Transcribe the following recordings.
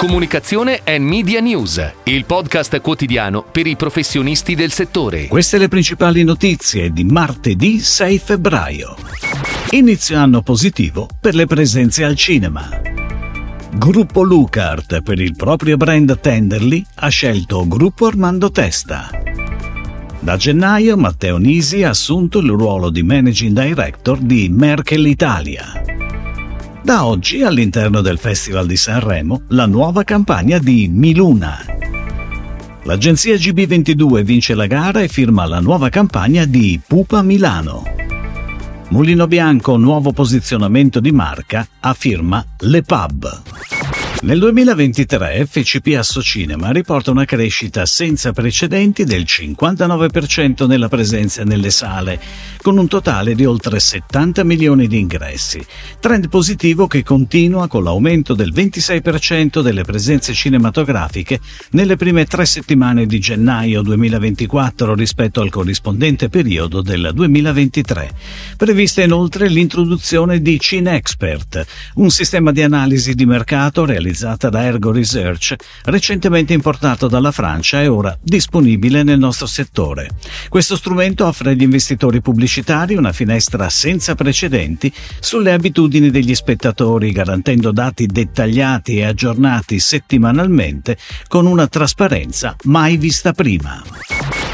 Comunicazione e Media News, il podcast quotidiano per i professionisti del settore. Queste le principali notizie di martedì 6 febbraio. Inizio anno positivo per le presenze al cinema. Gruppo Lucart per il proprio brand Tenderly ha scelto Gruppo Armando Testa. Da gennaio Matteo Nisi ha assunto il ruolo di Managing Director di Merkel Italia. Da oggi all'interno del Festival di Sanremo la nuova campagna di Miluna. L'agenzia GB22 vince la gara e firma la nuova campagna di Pupa Milano. Mulino Bianco nuovo posizionamento di marca a firma Le Pub. Nel 2023 FCP Associnema riporta una crescita senza precedenti del 59% nella presenza nelle sale, con un totale di oltre 70 milioni di ingressi. Trend positivo che continua con l'aumento del 26% delle presenze cinematografiche nelle prime tre settimane di gennaio 2024 rispetto al corrispondente periodo del 2023. Prevista inoltre l'introduzione di CineExpert, un sistema di analisi di mercato realizzato realizzata da Ergo Research, recentemente importato dalla Francia e ora disponibile nel nostro settore. Questo strumento offre agli investitori pubblicitari una finestra senza precedenti sulle abitudini degli spettatori, garantendo dati dettagliati e aggiornati settimanalmente con una trasparenza mai vista prima.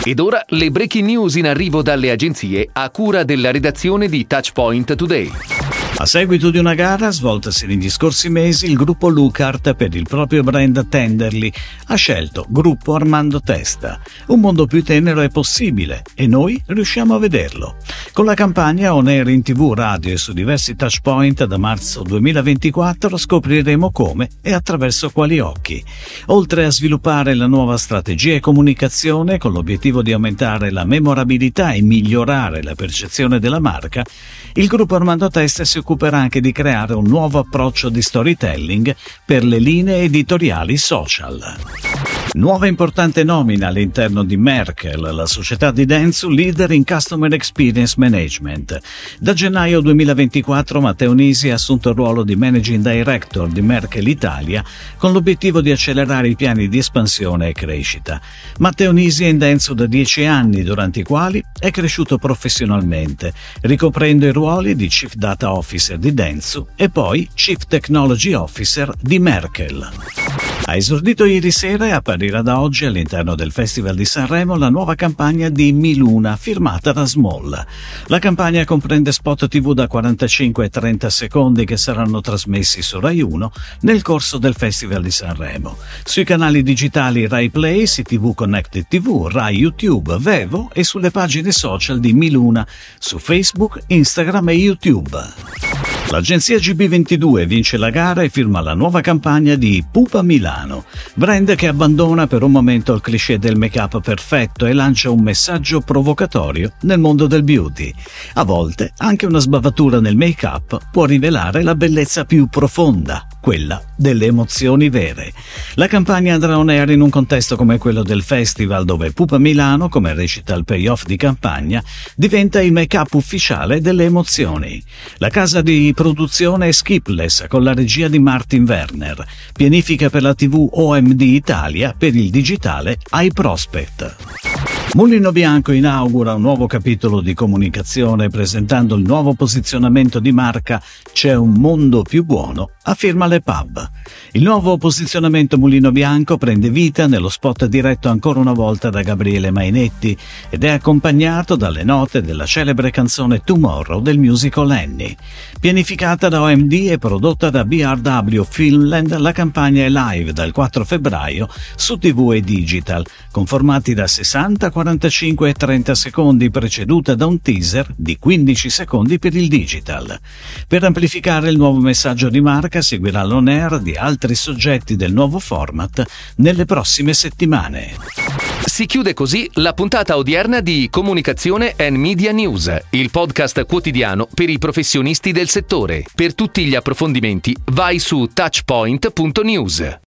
Ed ora le breaking news in arrivo dalle agenzie a cura della redazione di Touchpoint Today. A seguito di una gara svoltasi negli scorsi mesi, il gruppo Lucart per il proprio brand Tenderly ha scelto Gruppo Armando Testa. Un mondo più tenero è possibile e noi riusciamo a vederlo. Con la campagna On Air in TV, radio e su diversi touchpoint da marzo 2024 scopriremo come e attraverso quali occhi. Oltre a sviluppare la nuova strategia e comunicazione con l'obiettivo di aumentare la memorabilità e migliorare la percezione della marca, il gruppo Armando Testa si occuperà anche di creare un nuovo approccio di storytelling per le linee editoriali social. Nuova importante nomina all'interno di Merkel, la società di Dentsu leader in Customer Experience Management. Da gennaio 2024 Matteo Nisi ha assunto il ruolo di Managing Director di Merkel Italia con l'obiettivo di accelerare i piani di espansione e crescita. Matteo Nisi è in Dentsu da dieci anni, durante i quali è cresciuto professionalmente, ricoprendo i ruoli di Chief Data Officer di Dentsu e poi Chief Technology Officer di Merkel. Ha esordito ieri sera e apparirà da oggi all'interno del Festival di Sanremo la nuova campagna di Miluna firmata da Small. La campagna comprende spot TV da 45 e 30 secondi che saranno trasmessi su Rai 1 nel corso del Festival di Sanremo. Sui canali digitali Rai Play, CTV Connected TV, Rai YouTube, Vevo e sulle pagine social di Miluna su Facebook, Instagram e YouTube. L'agenzia GB22 vince la gara e firma la nuova campagna di Pupa Milano, brand che abbandona per un momento il cliché del make-up perfetto e lancia un messaggio provocatorio nel mondo del beauty. A volte anche una sbavatura nel make-up può rivelare la bellezza più profonda, quella delle emozioni vere. La campagna andrà on air in un contesto come quello del festival dove Pupa Milano, come recita il payoff di campagna, diventa il make-up ufficiale delle emozioni. La casa di produzione è Skipless con la regia di Martin Werner. Pianifica per la TV OMD Italia per il digitale iProspect. Mulino Bianco inaugura un nuovo capitolo di comunicazione presentando il nuovo posizionamento di marca C'è un mondo più buono a firma Le Pub. Il nuovo posizionamento Mulino Bianco prende vita nello spot diretto ancora una volta da Gabriele Mainetti ed è accompagnato dalle note della celebre canzone Tomorrow del musical Annie. Pianificata da OMD e prodotta da BRW Finland, la campagna è live dal 4 febbraio su TV e digital, con formati da 60, 45 e 30 secondi preceduta da un teaser di 15 secondi per il digital. Per amplificare il nuovo messaggio di marca seguirà l'on air di altri soggetti del nuovo format nelle prossime settimane. Si chiude così la puntata odierna di Comunicazione and Media News, il podcast quotidiano per i professionisti del settore. Per tutti gli approfondimenti vai su touchpoint.news.